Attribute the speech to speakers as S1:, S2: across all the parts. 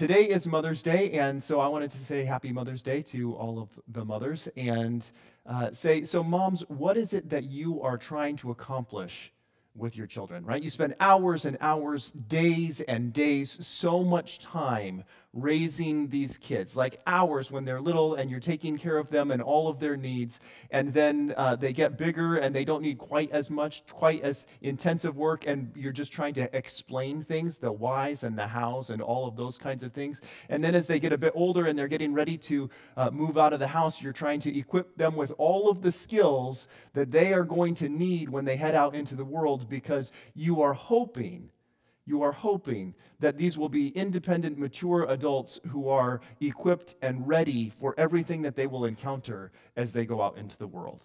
S1: today is Mother's Day, and so I wanted to say Happy Mother's Day to all of the mothers and uh, say, so, moms, what is it that you are trying to accomplish with your children, right? You spend hours and hours, days and days, so much time raising these kids, like hours when they're little and you're taking care of them and all of their needs. And then uh, they get bigger and they don't need quite as much, quite as intensive work. And you're just trying to explain things, the whys and the hows and all of those kinds of things. And then as they get a bit older and they're getting ready to uh, move out of the house, you're trying to equip them with all of the skills that they are going to need when they head out into the world because you are hoping you are hoping that these will be independent, mature adults who are equipped and ready for everything that they will encounter as they go out into the world.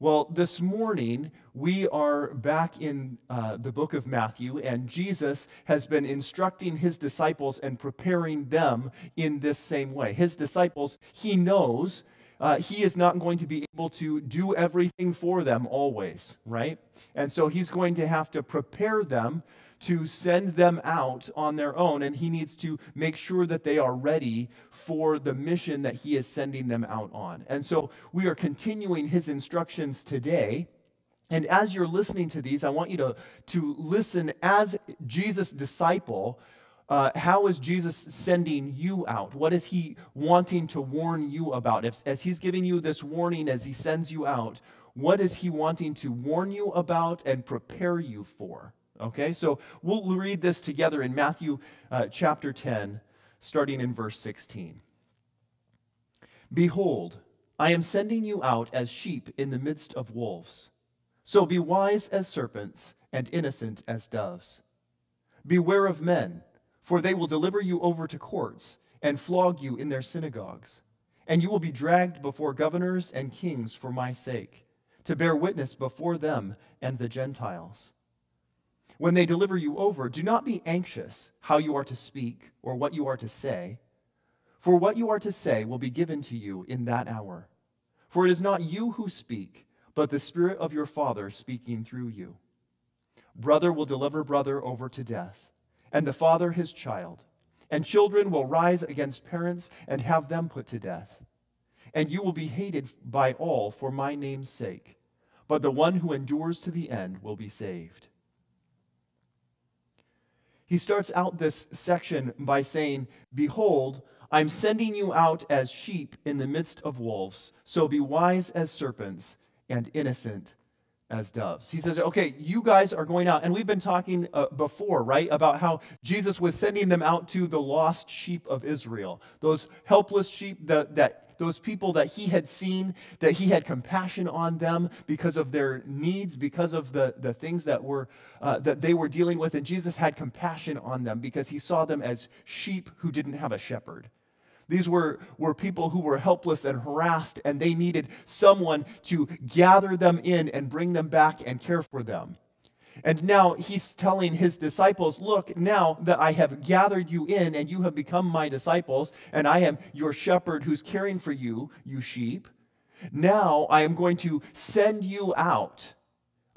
S1: Well, this morning we are back in uh, the book of Matthew, and Jesus has been instructing his disciples and preparing them in this same way. His disciples, he knows uh, he is not going to be able to do everything for them always, right? And so he's going to have to prepare them to send them out on their own, and he needs to make sure that they are ready for the mission that he is sending them out on. And so we are continuing his instructions today. And as you're listening to these, I want you to, to listen as Jesus' disciple. Uh, how is Jesus sending you out? What is he wanting to warn you about? If, as he's giving you this warning as he sends you out, what is he wanting to warn you about and prepare you for? Okay, so we'll read this together in Matthew uh, chapter 10, starting in verse 16. Behold, I am sending you out as sheep in the midst of wolves. So be wise as serpents and innocent as doves. Beware of men, for they will deliver you over to courts and flog you in their synagogues. And you will be dragged before governors and kings for my sake, to bear witness before them and the Gentiles. When they deliver you over, do not be anxious how you are to speak or what you are to say, for what you are to say will be given to you in that hour. For it is not you who speak, but the Spirit of your Father speaking through you. Brother will deliver brother over to death, and the father his child, and children will rise against parents and have them put to death. And you will be hated by all for my name's sake, but the one who endures to the end will be saved. He starts out this section by saying, Behold, I'm sending you out as sheep in the midst of wolves, so be wise as serpents and innocent as doves. He says, okay, you guys are going out. And we've been talking uh, before, right, about how Jesus was sending them out to the lost sheep of Israel, those helpless sheep that, that those people that he had seen, that he had compassion on them because of their needs, because of the, the things that, were, uh, that they were dealing with. And Jesus had compassion on them because he saw them as sheep who didn't have a shepherd. These were, were people who were helpless and harassed, and they needed someone to gather them in and bring them back and care for them. And now he's telling his disciples, Look, now that I have gathered you in and you have become my disciples, and I am your shepherd who's caring for you, you sheep, now I am going to send you out.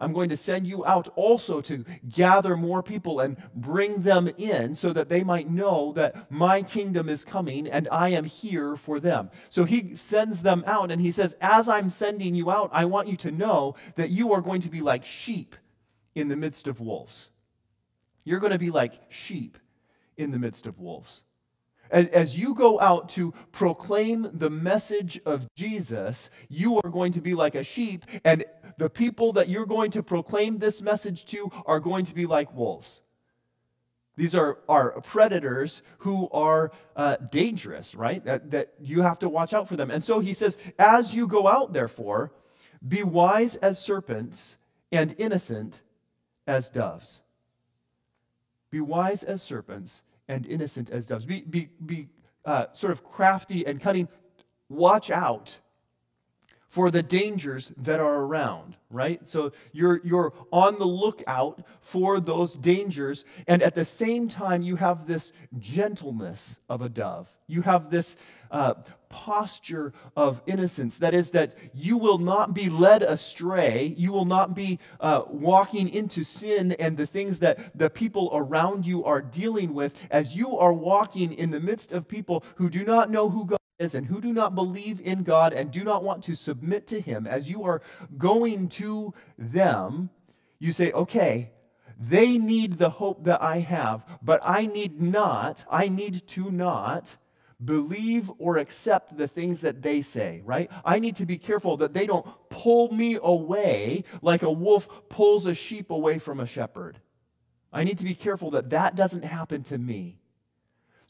S1: I'm going to send you out also to gather more people and bring them in so that they might know that my kingdom is coming and I am here for them. So he sends them out and he says, As I'm sending you out, I want you to know that you are going to be like sheep in the midst of wolves. You're going to be like sheep in the midst of wolves. As, as, you go out to proclaim the message of Jesus, you are going to be like a sheep, and the people that you're going to proclaim this message to are going to be like wolves. These are, are predators who are uh, dangerous, right? That, that you have to watch out for them. And so he says, as you go out, therefore, be wise as serpents and innocent as doves. Be wise as serpents and innocent as doves. Be, be, be uh, sort of crafty and cunning. Watch out for the dangers that are around, right? So you're, you're on the lookout for those dangers. And at the same time, you have this gentleness of a dove. You have this uh, posture of innocence. That is, that you will not be led astray. You will not be uh, walking into sin and the things that the people around you are dealing with as you are walking in the midst of people who do not know who God is and who do not believe in God and do not want to submit to Him, as you are going to them, you say, okay, they need the hope that I have, but I need not, I need to not believe or accept the things that they say, right? I need to be careful that they don't pull me away like a wolf pulls a sheep away from a shepherd. I need to be careful that that doesn't happen to me.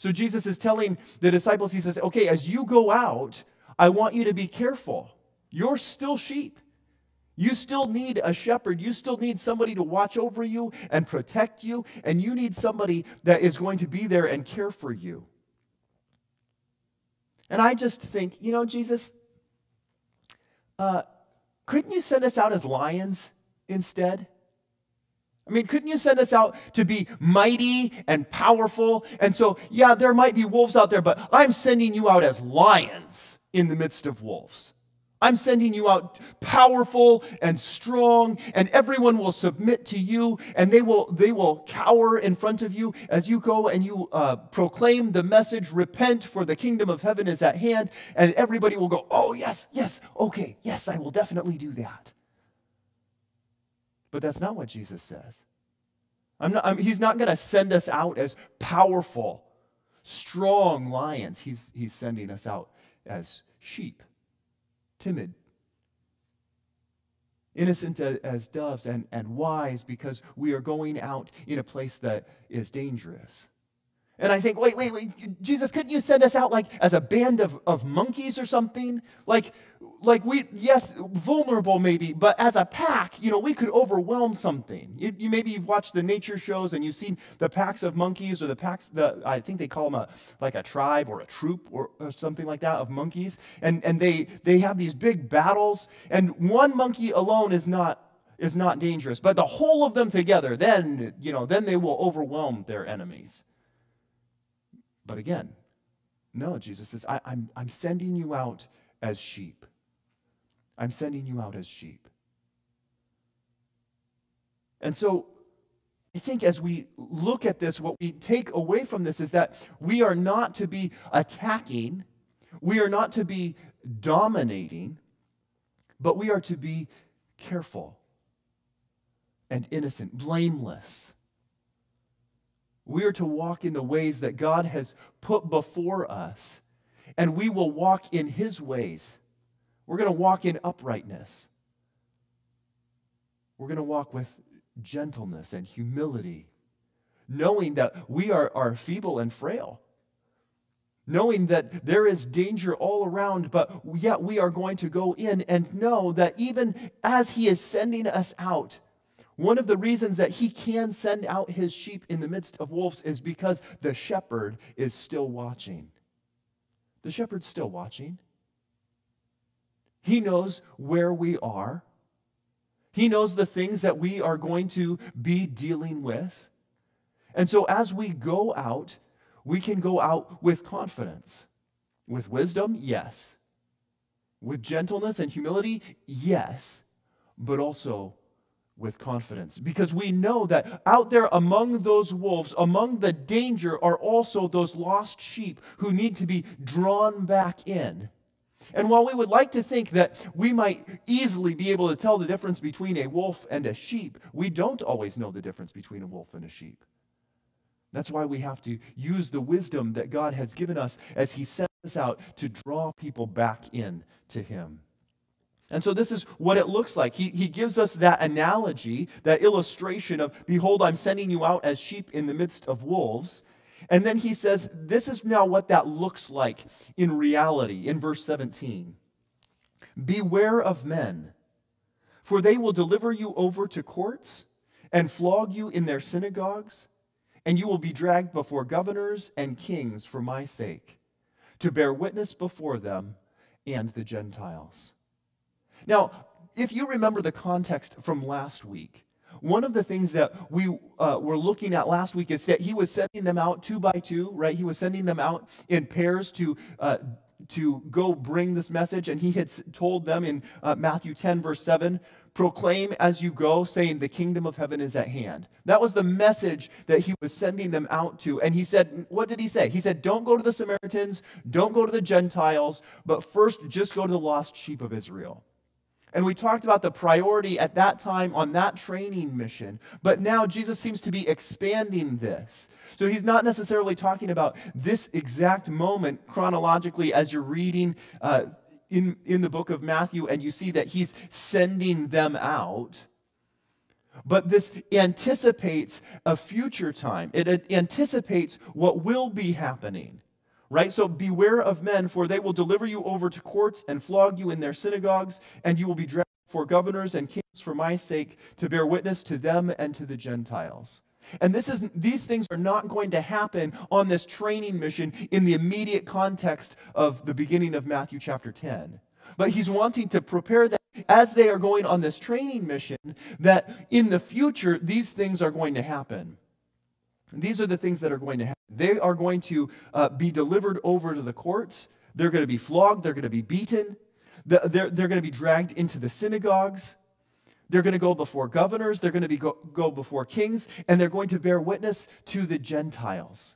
S1: So Jesus is telling the disciples, he says, okay, as you go out, I want you to be careful. You're still sheep. You still need a shepherd. You still need somebody to watch over you and protect you. And you need somebody that is going to be there and care for you. And I just think, you know, Jesus, uh, couldn't you send us out as lions instead? I mean, couldn't you send us out to be mighty and powerful? And so, yeah, there might be wolves out there, but I'm sending you out as lions in the midst of wolves. I'm sending you out powerful and strong, and everyone will submit to you, and they will, they will cower in front of you as you go and you uh, proclaim the message repent, for the kingdom of heaven is at hand. And everybody will go, Oh, yes, yes, okay, yes, I will definitely do that. But that's not what Jesus says. I'm not, I'm, he's not going to send us out as powerful, strong lions. He's, he's sending us out as sheep, timid, innocent as doves, and, and wise because we are going out in a place that is dangerous. And I think, wait, wait, wait, Jesus, couldn't you send us out like as a band of, of monkeys or something? Like, like we, yes, vulnerable maybe, but as a pack, you know, we could overwhelm something. You, you maybe you've watched the nature shows and you've seen the packs of monkeys or the packs, the, I think they call them a, like a tribe or a troop or, or something like that of monkeys. And, and they, they have these big battles and one monkey alone is not, is not dangerous, but the whole of them together, then, you know, then they will overwhelm their enemies. But again, no, Jesus says, I, am I'm, I'm sending you out as sheep. I'm sending you out as sheep. And so I think as we look at this, what we take away from this is that we are not to be attacking, we are not to be dominating, but we are to be careful and innocent, blameless. We are to walk in the ways that God has put before us, and we will walk in His ways. We're going to walk in uprightness. We're going to walk with gentleness and humility, knowing that we are, are feeble and frail, knowing that there is danger all around, but yet we are going to go in and know that even as He is sending us out, one of the reasons that he can send out his sheep in the midst of wolves is because the shepherd is still watching. The shepherd's still watching. He knows where we are. He knows the things that we are going to be dealing with. And so as we go out, we can go out with confidence. With wisdom, yes. With gentleness and humility, yes. But also with confidence because we know that out there among those wolves, among the danger, are also those lost sheep who need to be drawn back in. And while we would like to think that we might easily be able to tell the difference between a wolf and a sheep, we don't always know the difference between a wolf and a sheep. That's why we have to use the wisdom that God has given us as He sends us out to draw people back in to Him. And so this is what it looks like. He, he gives us that analogy, that illustration of, Behold, I'm sending you out as sheep in the midst of wolves. And then he says, This is now what that looks like in reality, in verse 17. Beware of men, for they will deliver you over to courts and flog you in their synagogues, and you will be dragged before governors and kings for my sake, to bear witness before them and the Gentiles. Now, if you remember the context from last week, one of the things that we uh, were looking at last week is that he was sending them out two by two, right? He was sending them out in pairs to uh, to go bring this message, and he had told them in uh, Matthew 10, verse 7, proclaim as you go, saying, The kingdom of heaven is at hand. That was the message that he was sending them out to. And he said, What did he say? He said, Don't go to the Samaritans, don't go to the Gentiles, but first just go to the lost sheep of Israel. And we talked about the priority at that time on that training mission. But now Jesus seems to be expanding this. So he's not necessarily talking about this exact moment chronologically as you're reading uh, in, in the book of Matthew and you see that he's sending them out. But this anticipates a future time, it anticipates what will be happening right? So beware of men, for they will deliver you over to courts and flog you in their synagogues, and you will be dragged before governors and kings for my sake to bear witness to them and to the Gentiles. And this is, these things are not going to happen on this training mission in the immediate context of the beginning of Matthew chapter 10. But he's wanting to prepare them as they are going on this training mission that in the future these things are going to happen. These are the things that are going to happen. They are going to uh, be delivered over to the courts. They're going to be flogged. They're going to be beaten. They're, they're going to be dragged into the synagogues. They're going to go before governors. They're going to be go, go before kings. And they're going to bear witness to the Gentiles.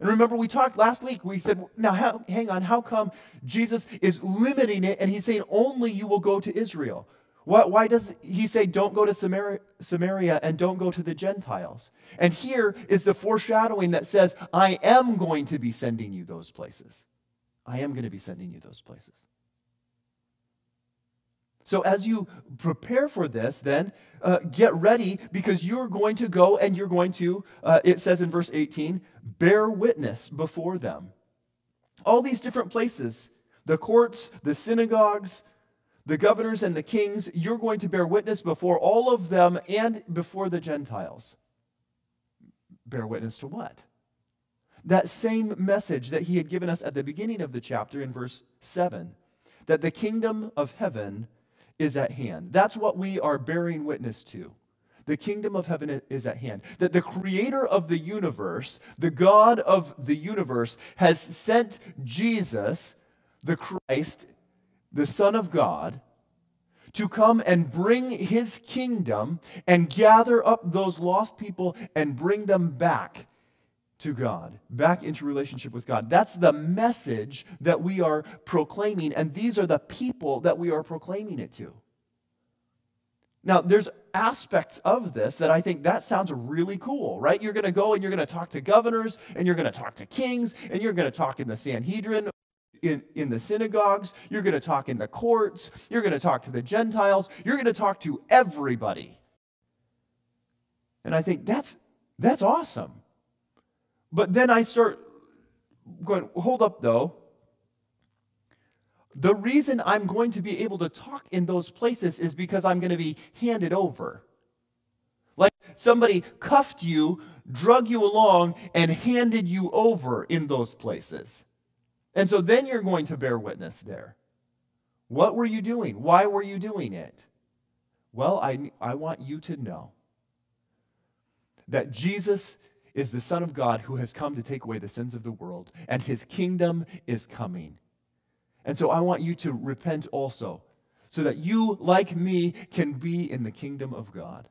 S1: And remember, we talked last week. We said, now how, hang on, how come Jesus is limiting it and he's saying only you will go to Israel? Why, why, does he say, don't go to Samaria, Samaria and don't go to the Gentiles? And here is the foreshadowing that says, I am going to be sending you those places. I am going to be sending you those places. So, as you prepare for this, then uh, get ready because you're going to go and you're going to, uh, it says in verse 18, bear witness before them. All these different places the courts, the synagogues, the governors and the kings, you're going to bear witness before all of them and before the Gentiles. Bear witness to what? That same message that he had given us at the beginning of the chapter in verse 7 that the kingdom of heaven is at hand. That's what we are bearing witness to. The kingdom of heaven is at hand. That the creator of the universe, the God of the universe, has sent Jesus, the Christ, the Son of God, to come and bring his kingdom and gather up those lost people and bring them back to God, back into relationship with God. That's the message that we are proclaiming, and these are the people that we are proclaiming it to. Now, there's aspects of this that I think that sounds really cool, right? You're going to go and you're going to talk to governors and you're going to talk to kings and you're going to talk in the Sanhedrin in, in the synagogues, you're going to talk in the courts, you're going to talk to the Gentiles, you're going to talk to everybody. And I think that's, that's awesome. But then I start going, hold up though. The reason I'm going to be able to talk in those places is because I'm going to be handed over. Like somebody cuffed you, drug you along, and handed you over in those places. And so then you're going to bear witness there. What were you doing? Why were you doing it? Well, I, I want you to know that Jesus is the Son of God who has come to take away the sins of the world, and his kingdom is coming. And so I want you to repent also, so that you, like me, can be in the kingdom of God.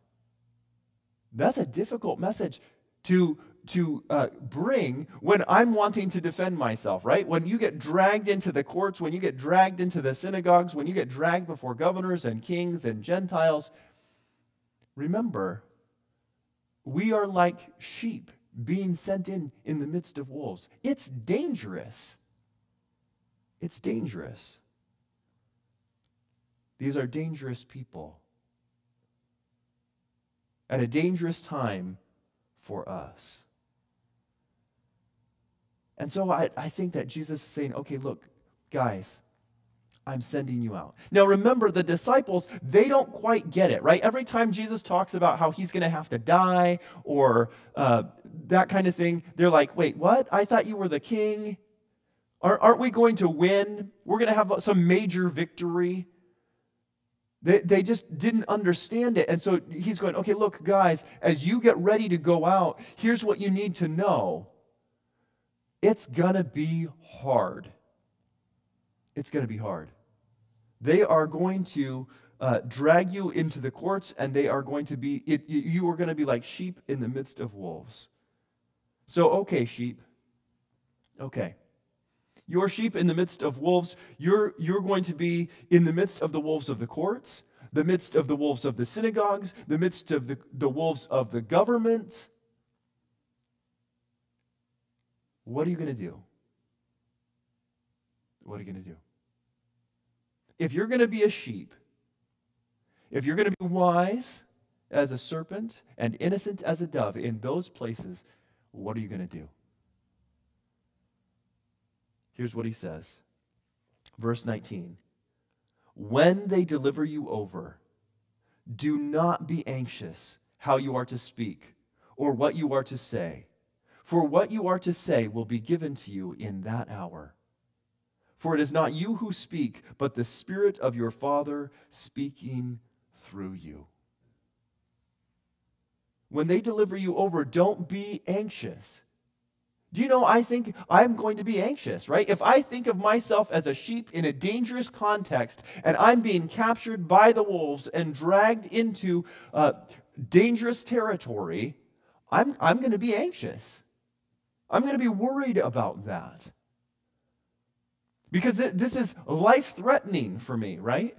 S1: That's a difficult message to to uh, bring when I'm wanting to defend myself, right? When you get dragged into the courts, when you get dragged into the synagogues, when you get dragged before governors and kings and Gentiles, remember, we are like sheep being sent in in the midst of wolves. It's dangerous. It's dangerous. These are dangerous people. At a dangerous time for us. And so I, I think that Jesus is saying, okay, look, guys, I'm sending you out. Now remember, the disciples, they don't quite get it, right? Every time Jesus talks about how he's going to have to die or uh, that kind of thing, they're like, wait, what? I thought you were the king. Aren't we going to win? We're going to have some major victory. They, they just didn't understand it. And so he's going, okay, look, guys, as you get ready to go out, here's what you need to know it's going to be hard. It's going to be hard. They are going to uh, drag you into the courts, and they are going to be, it, you are going to be like sheep in the midst of wolves. So, okay, sheep. Okay. Your sheep in the midst of wolves, you're, you're going to be in the midst of the wolves of the courts, the midst of the wolves of the synagogues, the midst of the, the wolves of the government. What are you going to do? What are you going to do? If you're going to be a sheep, if you're going to be wise as a serpent and innocent as a dove in those places, what are you going to do? Here's what he says. Verse 19 When they deliver you over, do not be anxious how you are to speak or what you are to say, for what you are to say will be given to you in that hour. For it is not you who speak, but the Spirit of your Father speaking through you. When they deliver you over, don't be anxious. Do you know, I think I'm going to be anxious, right? If I think of myself as a sheep in a dangerous context and I'm being captured by the wolves and dragged into uh, dangerous territory, I'm, I'm going to be anxious. I'm going to be worried about that. Because this is life threatening for me, right?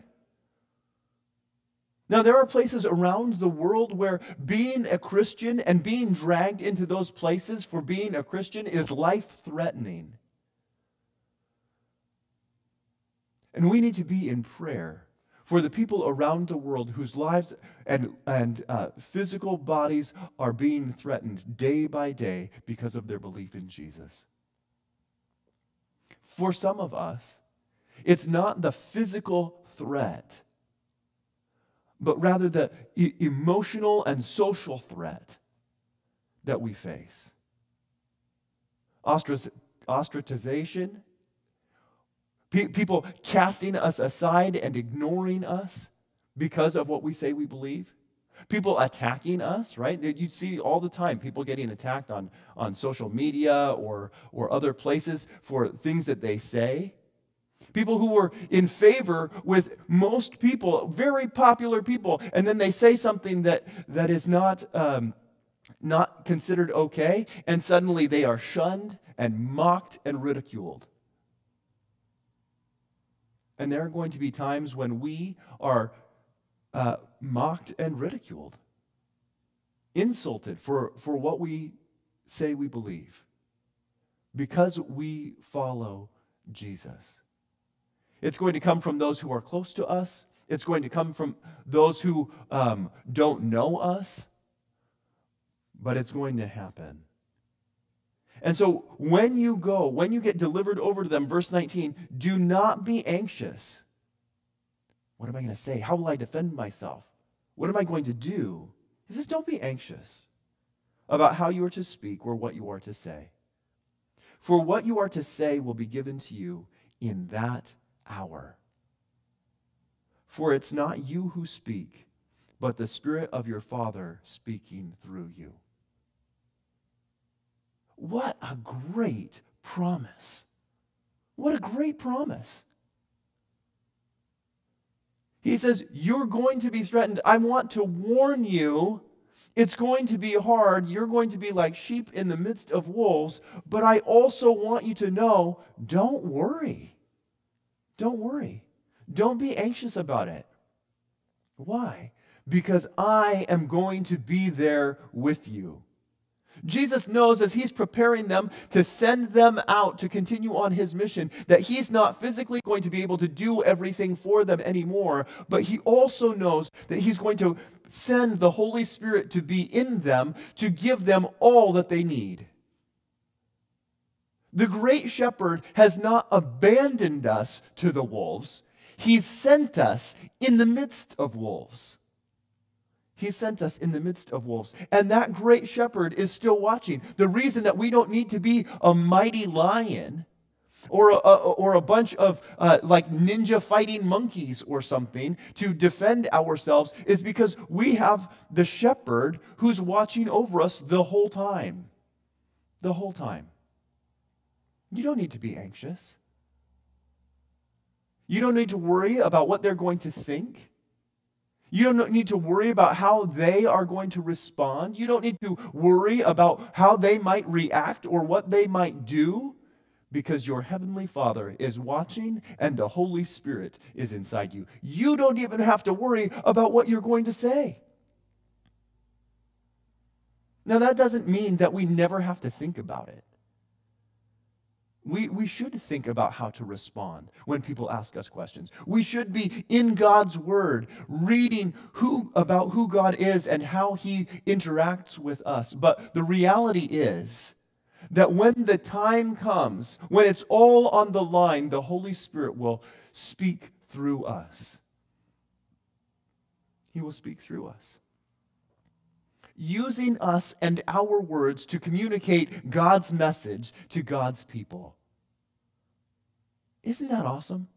S1: Now, there are places around the world where being a Christian and being dragged into those places for being a Christian is life threatening. And we need to be in prayer for the people around the world whose lives and, and uh, physical bodies are being threatened day by day because of their belief in Jesus. For some of us, it's not the physical threat but rather the e- emotional and social threat that we face. Ostrac- ostracization, pe- people casting us aside and ignoring us because of what we say we believe. People attacking us, right? You see all the time people getting attacked on, on social media or, or other places for things that they say. People who were in favor with most people, very popular people, and then they say something that, that is not, um, not considered okay, and suddenly they are shunned and mocked and ridiculed. And there are going to be times when we are uh, mocked and ridiculed, insulted for, for what we say we believe, because we follow Jesus. It's going to come from those who are close to us. It's going to come from those who um, don't know us. But it's going to happen. And so when you go, when you get delivered over to them, verse 19, do not be anxious. What am I going to say? How will I defend myself? What am I going to do? He says, don't be anxious about how you are to speak or what you are to say. For what you are to say will be given to you in that hour. For it's not you who speak, but the Spirit of your Father speaking through you. What a great promise! What a great promise. He says, You're going to be threatened. I want to warn you. It's going to be hard. You're going to be like sheep in the midst of wolves. But I also want you to know don't worry. Don't worry. Don't be anxious about it. Why? Because I am going to be there with you. Jesus knows as he's preparing them to send them out to continue on his mission that he's not physically going to be able to do everything for them anymore, but he also knows that he's going to send the Holy Spirit to be in them to give them all that they need. The great shepherd has not abandoned us to the wolves. He's sent us in the midst of wolves. He sent us in the midst of wolves. And that great shepherd is still watching. The reason that we don't need to be a mighty lion or a, or a bunch of uh, like ninja fighting monkeys or something to defend ourselves is because we have the shepherd who's watching over us the whole time. The whole time. You don't need to be anxious. You don't need to worry about what they're going to think. You don't need to worry about how they are going to respond. You don't need to worry about how they might react or what they might do because your heavenly Father is watching and the Holy Spirit is inside you. You don't even have to worry about what you're going to say. Now, that doesn't mean that we never have to think about it. We, we should think about how to respond when people ask us questions. We should be in God's Word, reading who, about who God is and how He interacts with us. But the reality is that when the time comes, when it's all on the line, the Holy Spirit will speak through us. He will speak through us using us and our words to communicate God's message to God's people. Isn't that awesome?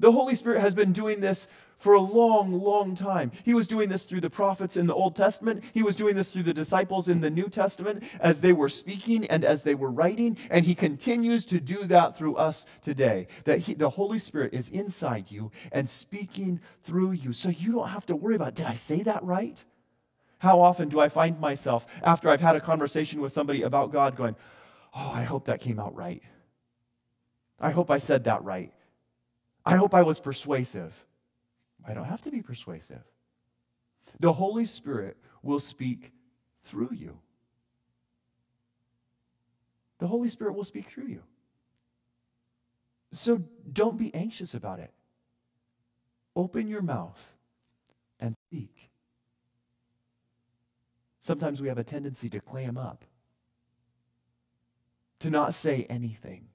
S1: The Holy Spirit has been doing this for a long, long time. He was doing this through the prophets in the Old Testament. He was doing this through the disciples in the New Testament as they were speaking and as they were writing. And He continues to do that through us today. That he, the Holy Spirit is inside you and speaking through you. So you don't have to worry about, did I say that right? How often do I find myself, after I've had a conversation with somebody about God, going, Oh, I hope that came out right. I hope I said that right. I hope I was persuasive. I don't have to be persuasive. The Holy Spirit will speak through you. The Holy Spirit will speak through you. So don't be anxious about it. Open your mouth and speak. Sometimes we have a tendency to clam up, to not say anything,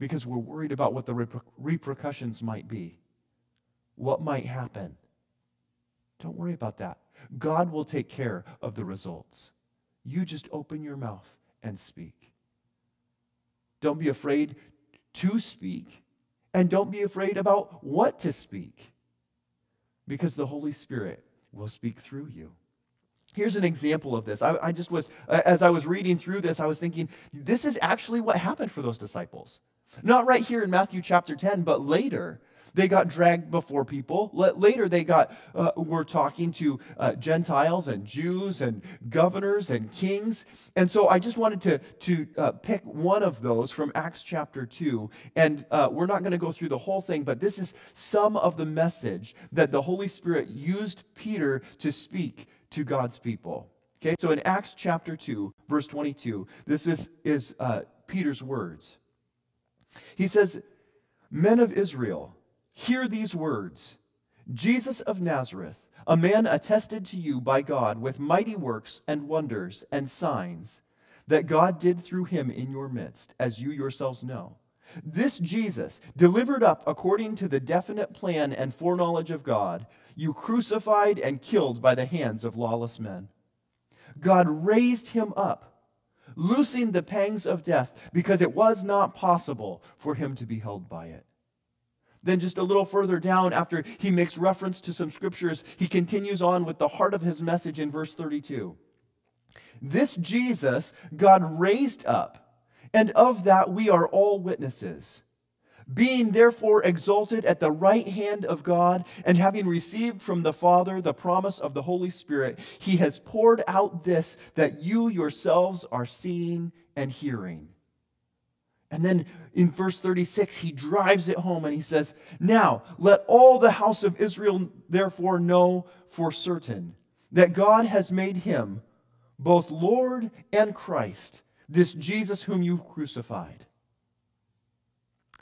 S1: because we're worried about what the reper- repercussions might be, what might happen. Don't worry about that. God will take care of the results. You just open your mouth and speak. Don't be afraid to speak, and don't be afraid about what to speak, because the Holy Spirit will speak through you. Here's an example of this. I, I, just was, as I was reading through this, I was thinking, this is actually what happened for those disciples. Not right here in Matthew chapter 10, but later. They got dragged before people. Later, they got uh, were talking to uh, Gentiles and Jews and governors and kings. And so, I just wanted to to uh, pick one of those from Acts chapter two. And uh, we're not going to go through the whole thing, but this is some of the message that the Holy Spirit used Peter to speak to God's people. Okay, so in Acts chapter 2, verse 22, this is, is uh, Peter's words. He says, Men of Israel, hear these words Jesus of Nazareth, a man attested to you by God with mighty works and wonders and signs that God did through him in your midst, as you yourselves know. This Jesus, delivered up according to the definite plan and foreknowledge of God, you crucified and killed by the hands of lawless men. God raised him up, loosing the pangs of death, because it was not possible for him to be held by it. Then, just a little further down, after he makes reference to some scriptures, he continues on with the heart of his message in verse 32. This Jesus God raised up, and of that we are all witnesses. Being therefore exalted at the right hand of God, and having received from the Father the promise of the Holy Spirit, he has poured out this that you yourselves are seeing and hearing. And then in verse 36, he drives it home and he says, Now let all the house of Israel therefore know for certain that God has made him both Lord and Christ, this Jesus whom you crucified.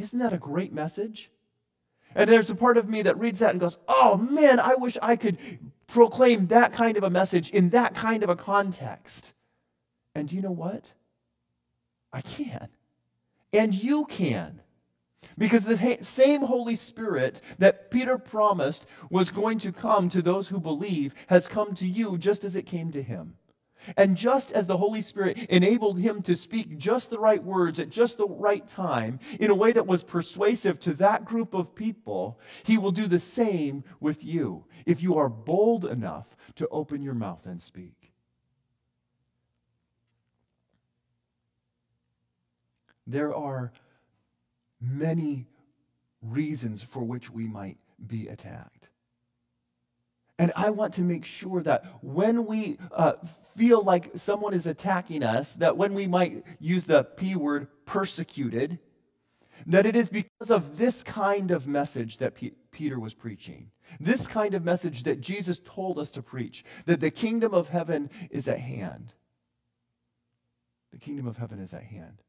S1: Isn't that a great message? And there's a part of me that reads that and goes, oh man, I wish I could proclaim that kind of a message in that kind of a context. And do you know what? I can. And you can. Because the same Holy Spirit that Peter promised was going to come to those who believe has come to you just as it came to him. And just as the Holy Spirit enabled him to speak just the right words at just the right time in a way that was persuasive to that group of people, he will do the same with you if you are bold enough to open your mouth and speak. There are many reasons for which we might be attacked. And I want to make sure that when we uh, feel like someone is attacking us, that when we might use the P word, persecuted, that it is because of this kind of message that P- Peter was preaching. This kind of message that Jesus told us to preach, that the kingdom of heaven is at hand. The kingdom of heaven is at hand.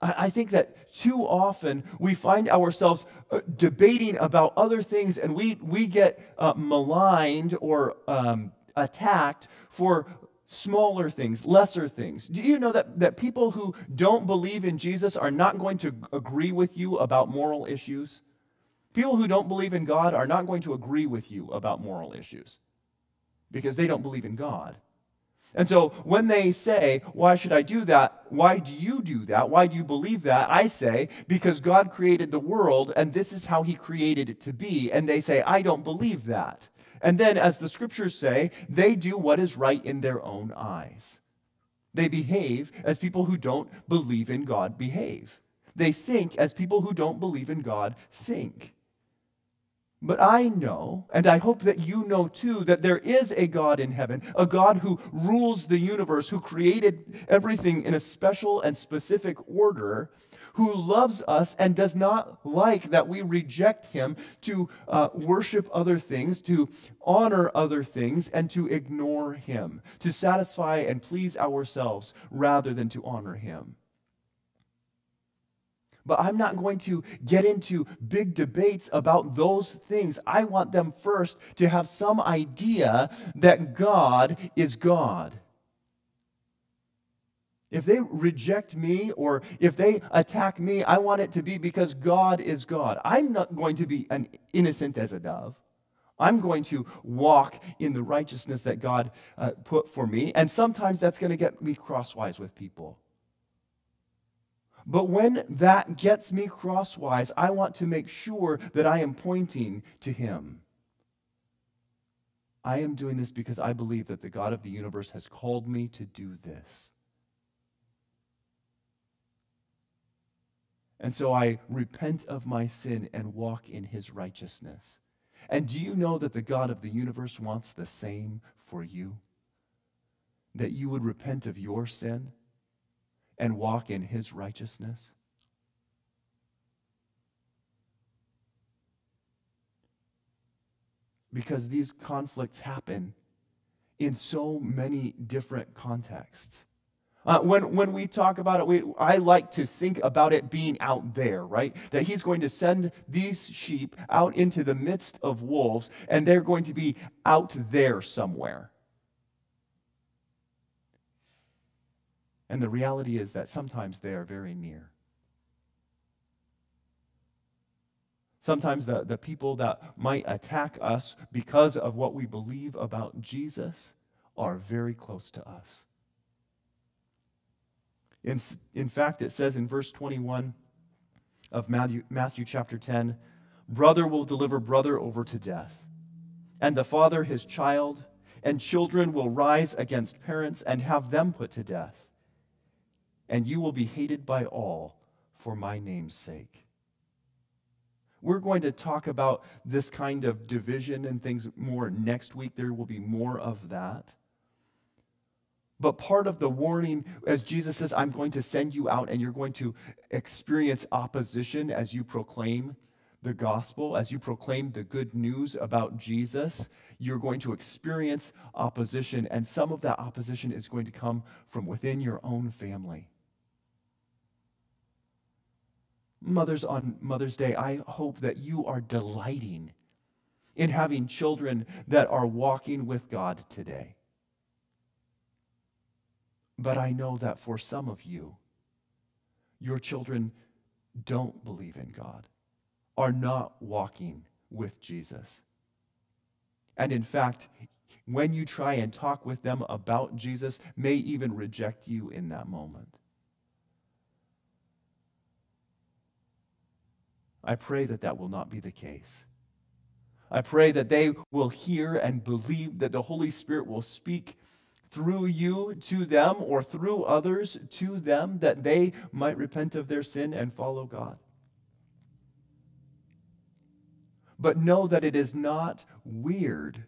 S1: I think that too often we find ourselves uh, debating about other things and we, we get uh, maligned or um, attacked for smaller things, lesser things. Do you know that, that people who don't believe in Jesus are not going to agree with you about moral issues? People who don't believe in God are not going to agree with you about moral issues because they don't believe in God. And so when they say, Why should I do that? Why do you do that? Why do you believe that? I say, Because God created the world and this is how he created it to be. And they say, I don't believe that. And then, as the scriptures say, they do what is right in their own eyes. They behave as people who don't believe in God behave. They think as people who don't believe in God think. But I know, and I hope that you know too, that there is a God in heaven, a God who rules the universe, who created everything in a special and specific order, who loves us and does not like that we reject him to uh, worship other things, to honor other things, and to ignore him, to satisfy and please ourselves rather than to honor him. But I'm not going to get into big debates about those things. I want them first to have some idea that God is God. If they reject me or if they attack me, I want it to be because God is God. I'm not going to be an innocent as a dove. I'm going to walk in the righteousness that God uh, put for me. And sometimes that's going to get me crosswise with people. But when that gets me crosswise, I want to make sure that I am pointing to Him. I am doing this because I believe that the God of the universe has called me to do this. And so I repent of my sin and walk in his righteousness. And do you know that the God of the universe wants the same for you? That you would repent of your sin and walk in his righteousness? Because these conflicts happen in so many different contexts. Uh, when, when we talk about it, we, I like to think about it being out there, right? That he's going to send these sheep out into the midst of wolves, and they're going to be out there somewhere. And the reality is that sometimes they are very near. Sometimes the, the people that might attack us because of what we believe about Jesus are very close to us. In, in fact, it says in verse 21 of Matthew, Matthew chapter 10 brother will deliver brother over to death, and the father his child, and children will rise against parents and have them put to death and you will be hated by all for my name's sake. We're going to talk about this kind of division and things more next week. There will be more of that. But part of the warning, as Jesus says, I'm going to send you out and you're going to experience opposition as you proclaim the gospel, as you proclaim the good news about Jesus, you're going to experience opposition. And some of that opposition is going to come from within your own family. Mothers on Mother's Day, I hope that you are delighting in having children that are walking with God today. But I know that for some of you, your children don't believe in God, are not walking with Jesus. And in fact, when you try and talk with them about Jesus, may even reject you in that moment. I pray that that will not be the case. I pray that they will hear and believe that the Holy Spirit will speak through you to them or through others to them that they might repent of their sin and follow God. But know that it is not weird.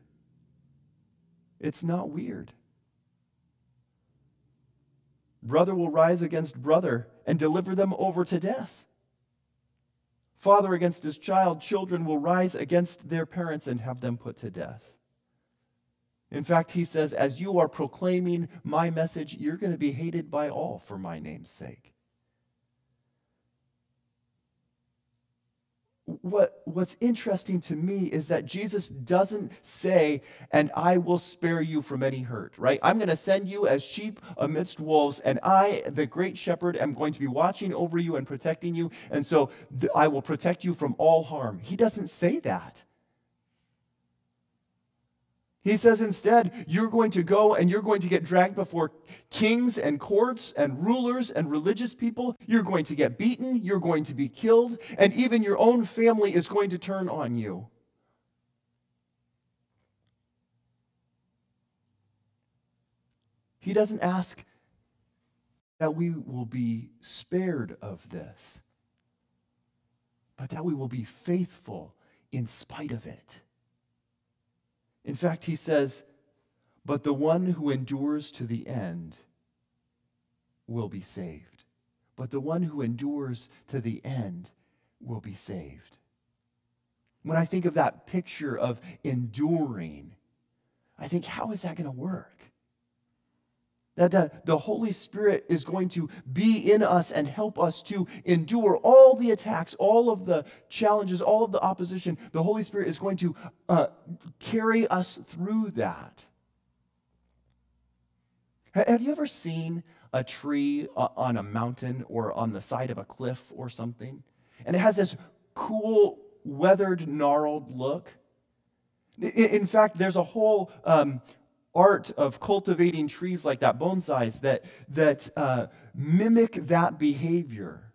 S1: It's not weird. Brother will rise against brother and deliver them over to death. Father against his child, children will rise against their parents and have them put to death. In fact, he says, as you are proclaiming my message, you're going to be hated by all for my name's sake. What, what's interesting to me is that Jesus doesn't say, and I will spare you from any hurt, right? I'm going to send you as sheep amidst wolves, and I, the great shepherd, am going to be watching over you and protecting you, and so th- I will protect you from all harm. He doesn't say that. He says instead, you're going to go and you're going to get dragged before kings and courts and rulers and religious people. You're going to get beaten. You're going to be killed. And even your own family is going to turn on you. He doesn't ask that we will be spared of this, but that we will be faithful in spite of it. In fact, he says, But the one who endures to the end will be saved. But the one who endures to the end will be saved. When I think of that picture of enduring, I think, how is that going to work? That the, the Holy Spirit is going to be in us and help us to endure all the attacks, all of the challenges, all of the opposition. The Holy Spirit is going to uh, carry us through that. Have you ever seen a tree on a mountain or on the side of a cliff or something? And it has this cool, weathered, gnarled look. In fact, there's a whole um, art of cultivating trees like that, bonsais, that, that uh, mimic that behavior.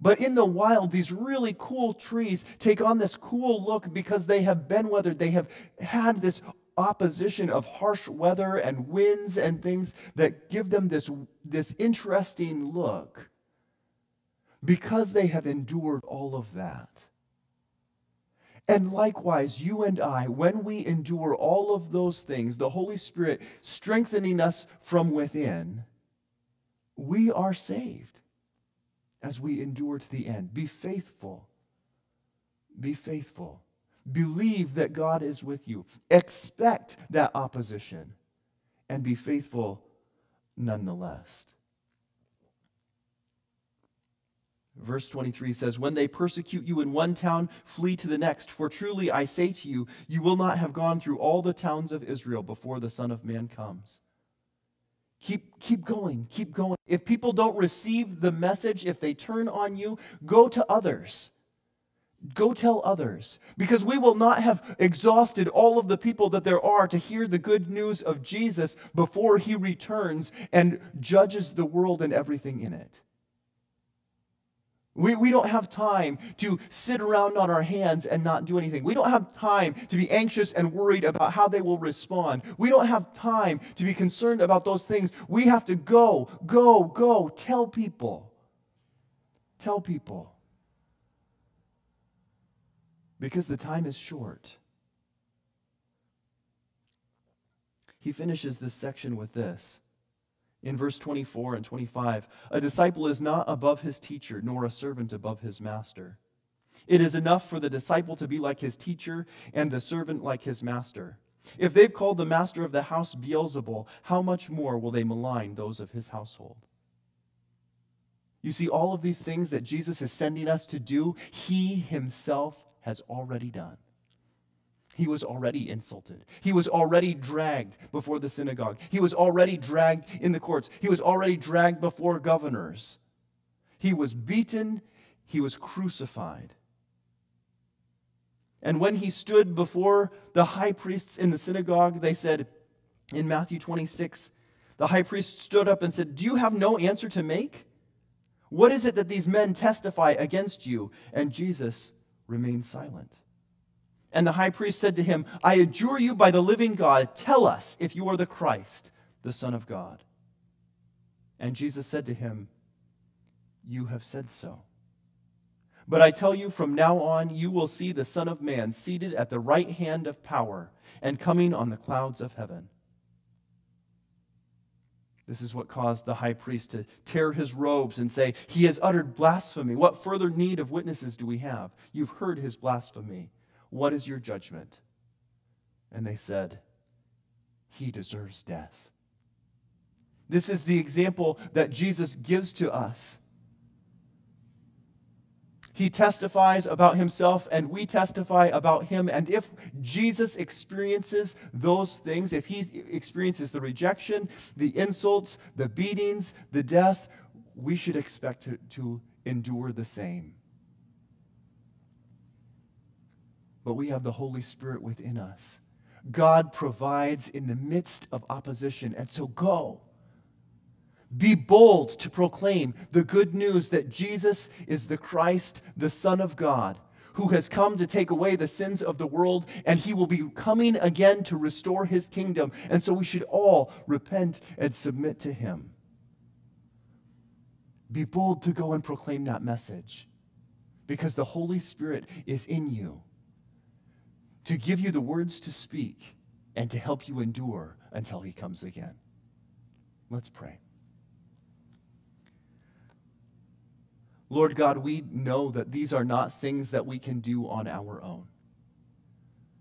S1: But in the wild, these really cool trees take on this cool look because they have been weathered. They have had this opposition of harsh weather and winds and things that give them this, this interesting look because they have endured all of that. And likewise, you and I, when we endure all of those things, the Holy Spirit strengthening us from within, we are saved as we endure to the end. Be faithful. Be faithful. Believe that God is with you. Expect that opposition and be faithful nonetheless. Verse 23 says, When they persecute you in one town, flee to the next. For truly I say to you, you will not have gone through all the towns of Israel before the Son of Man comes. Keep, keep going, keep going. If people don't receive the message, if they turn on you, go to others. Go tell others. Because we will not have exhausted all of the people that there are to hear the good news of Jesus before he returns and judges the world and everything in it. We, we don't have time to sit around on our hands and not do anything. We don't have time to be anxious and worried about how they will respond. We don't have time to be concerned about those things. We have to go, go, go. Tell people. Tell people. Because the time is short. He finishes this section with this in verse 24 and 25 A disciple is not above his teacher, nor a servant above his master. It is enough for the disciple to be like his teacher and the servant like his master. If they've called the master of the house Beelzebul, how much more will they malign those of his household? You see, all of these things that Jesus is sending us to do, he himself has already done. He was already insulted. He was already dragged before the synagogue. He was already dragged in the courts. He was already dragged before governors. He was beaten. He was crucified. And when he stood before the high priests in the synagogue, they said in Matthew 26, the high priest stood up and said, Do you have no answer to make? What is it that these men testify against you? And Jesus remained silent. And the high priest said to him, I adjure you by the living God, tell us if you are the Christ, the Son of God. And Jesus said to him, You have said so. But I tell you, from now on, you will see the Son of Man seated at the right hand of power and coming on the clouds of heaven. This is what caused the high priest to tear his robes and say, He has uttered blasphemy. What further need of witnesses do we have? You've heard his blasphemy. What is your judgment? And they said, He deserves death. This is the example that Jesus gives to us. He testifies about himself, and we testify about him. And if Jesus experiences those things, if he experiences the rejection, the insults, the beatings, the death, we should expect to, to endure the same. But we have the Holy Spirit within us. God provides in the midst of opposition. And so go be bold to proclaim the good news that Jesus is the Christ, the Son of God, who has come to take away the sins of the world, and he will be coming again to restore his kingdom. And so we should all repent and submit to him. Be bold to go and proclaim that message because the Holy Spirit is in you to give you the words to speak and to help you endure until he comes again. Let's pray. Lord God, we know that these are not things that we can do on our own.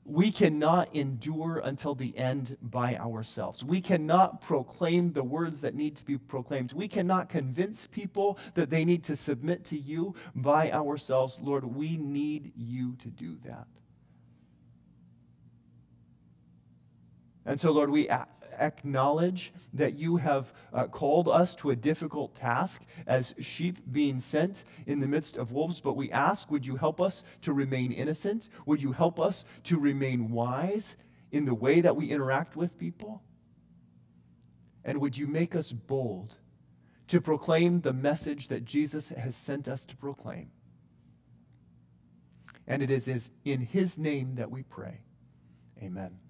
S1: We cannot endure until the end by ourselves. We cannot proclaim the words that need to be proclaimed. We cannot convince people that they need to submit to you by ourselves. Lord, we need you to do that. And so, Lord, we acknowledge that you have uh, called us to a difficult task as sheep being sent in the midst of wolves, but we ask, would you help us to remain innocent? Would you help us to remain wise in the way that we interact with people? And would you make us bold to proclaim the message that Jesus has sent us to proclaim? And it is in his name that we pray. Amen.